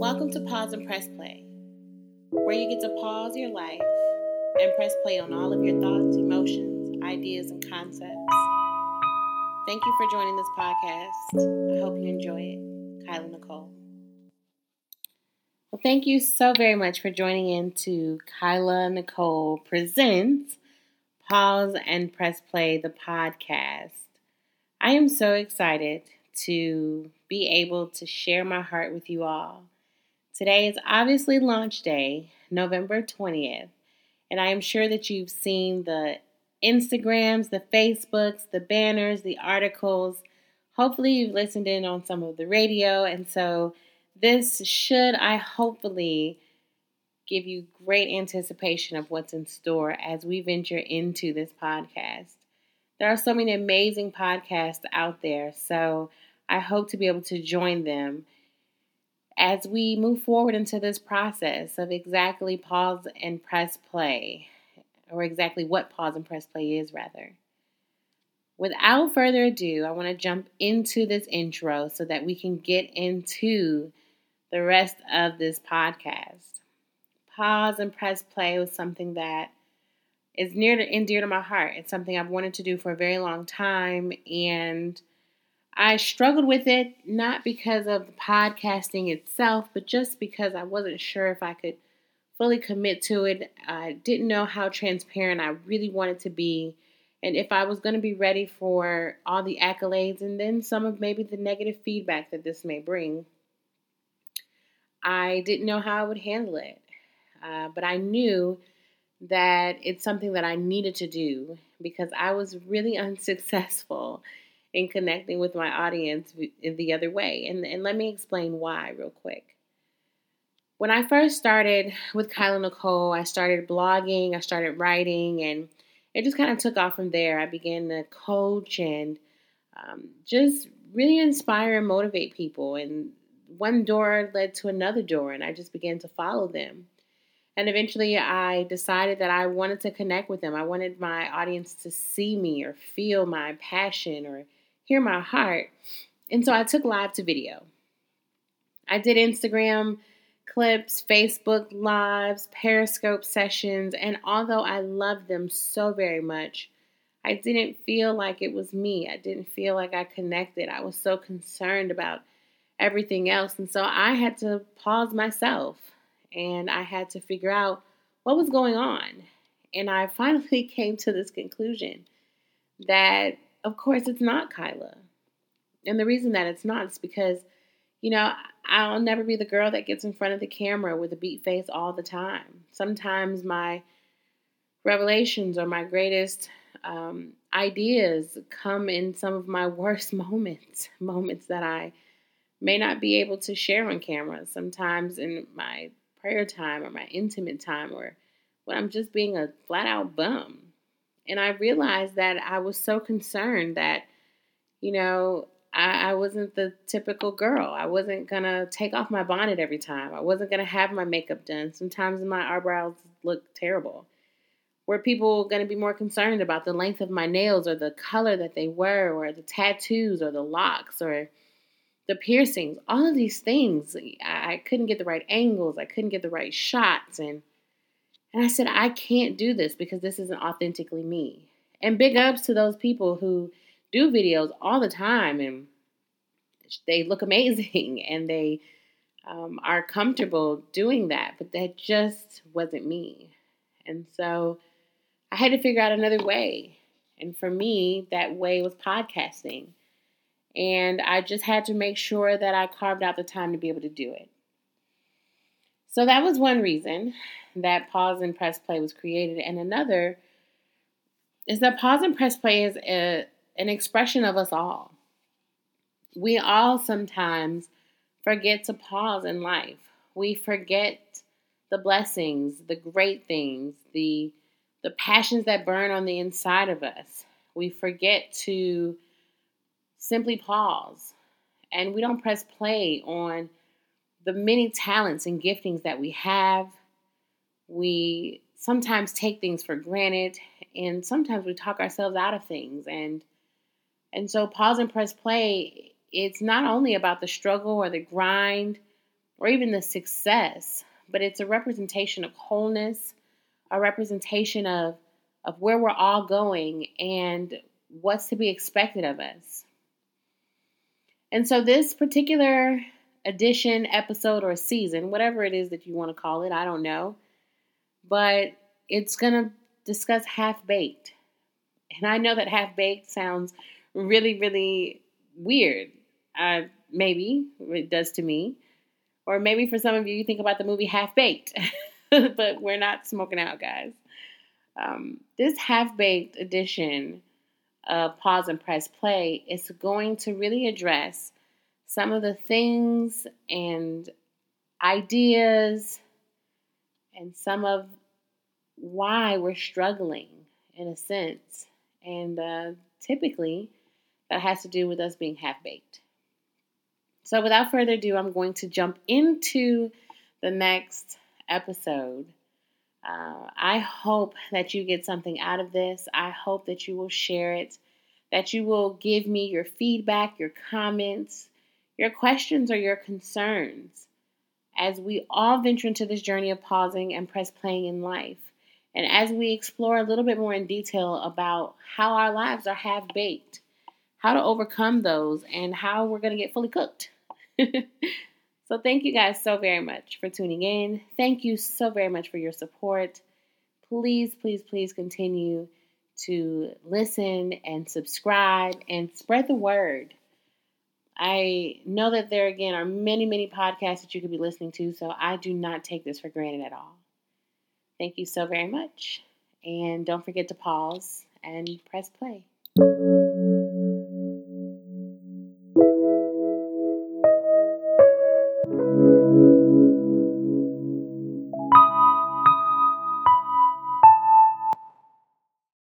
Welcome to Pause and Press Play, where you get to pause your life and press play on all of your thoughts, emotions, ideas, and concepts. Thank you for joining this podcast. I hope you enjoy it. Kyla Nicole. Well, thank you so very much for joining in to Kyla Nicole Presents Pause and Press Play, the podcast. I am so excited to be able to share my heart with you all. Today is obviously launch day, November 20th, and I am sure that you've seen the Instagrams, the Facebooks, the banners, the articles. Hopefully, you've listened in on some of the radio, and so this should, I hopefully, give you great anticipation of what's in store as we venture into this podcast. There are so many amazing podcasts out there, so I hope to be able to join them as we move forward into this process of exactly pause and press play, or exactly what pause and press play is, rather. Without further ado, I want to jump into this intro so that we can get into the rest of this podcast. Pause and press play was something that is near and dear to my heart. It's something I've wanted to do for a very long time, and I struggled with it not because of the podcasting itself, but just because I wasn't sure if I could fully commit to it. I didn't know how transparent I really wanted to be, and if I was going to be ready for all the accolades and then some of maybe the negative feedback that this may bring. I didn't know how I would handle it, uh, but I knew that it's something that I needed to do because I was really unsuccessful in connecting with my audience in the other way. And, and let me explain why, real quick. When I first started with Kyla Nicole, I started blogging, I started writing, and it just kind of took off from there. I began to coach and um, just really inspire and motivate people. And one door led to another door, and I just began to follow them. And eventually, I decided that I wanted to connect with them. I wanted my audience to see me or feel my passion or hear my heart. And so I took live to video. I did Instagram clips, Facebook lives, Periscope sessions, and although I loved them so very much, I didn't feel like it was me. I didn't feel like I connected. I was so concerned about everything else. And so I had to pause myself and I had to figure out what was going on. And I finally came to this conclusion that of course, it's not Kyla. And the reason that it's not is because, you know, I'll never be the girl that gets in front of the camera with a beat face all the time. Sometimes my revelations or my greatest um, ideas come in some of my worst moments, moments that I may not be able to share on camera. Sometimes in my prayer time or my intimate time or when I'm just being a flat out bum. And I realized that I was so concerned that, you know, I, I wasn't the typical girl. I wasn't going to take off my bonnet every time. I wasn't going to have my makeup done. Sometimes my eyebrows look terrible. Were people going to be more concerned about the length of my nails or the color that they were or the tattoos or the locks or the piercings? All of these things. I couldn't get the right angles. I couldn't get the right shots. And and I said, I can't do this because this isn't authentically me. And big ups to those people who do videos all the time and they look amazing and they um, are comfortable doing that, but that just wasn't me. And so I had to figure out another way. And for me, that way was podcasting. And I just had to make sure that I carved out the time to be able to do it. So that was one reason that pause and press play was created. And another is that pause and press play is a, an expression of us all. We all sometimes forget to pause in life. We forget the blessings, the great things, the the passions that burn on the inside of us. We forget to simply pause and we don't press play on the many talents and giftings that we have we sometimes take things for granted and sometimes we talk ourselves out of things and and so pause and press play it's not only about the struggle or the grind or even the success, but it's a representation of wholeness, a representation of, of where we're all going and what's to be expected of us. And so, this particular edition, episode, or season, whatever it is that you want to call it, I don't know, but it's going to discuss half baked. And I know that half baked sounds really, really weird. Uh, maybe it does to me. Or maybe for some of you, you think about the movie Half Baked, but we're not smoking out, guys. Um, this half baked edition of Pause and Press Play is going to really address some of the things and ideas and some of why we're struggling in a sense. And uh, typically, that has to do with us being half baked. So, without further ado, I'm going to jump into the next episode. Uh, I hope that you get something out of this. I hope that you will share it, that you will give me your feedback, your comments, your questions, or your concerns as we all venture into this journey of pausing and press playing in life. And as we explore a little bit more in detail about how our lives are half baked, how to overcome those, and how we're going to get fully cooked. so, thank you guys so very much for tuning in. Thank you so very much for your support. Please, please, please continue to listen and subscribe and spread the word. I know that there again are many, many podcasts that you could be listening to, so I do not take this for granted at all. Thank you so very much. And don't forget to pause and press play.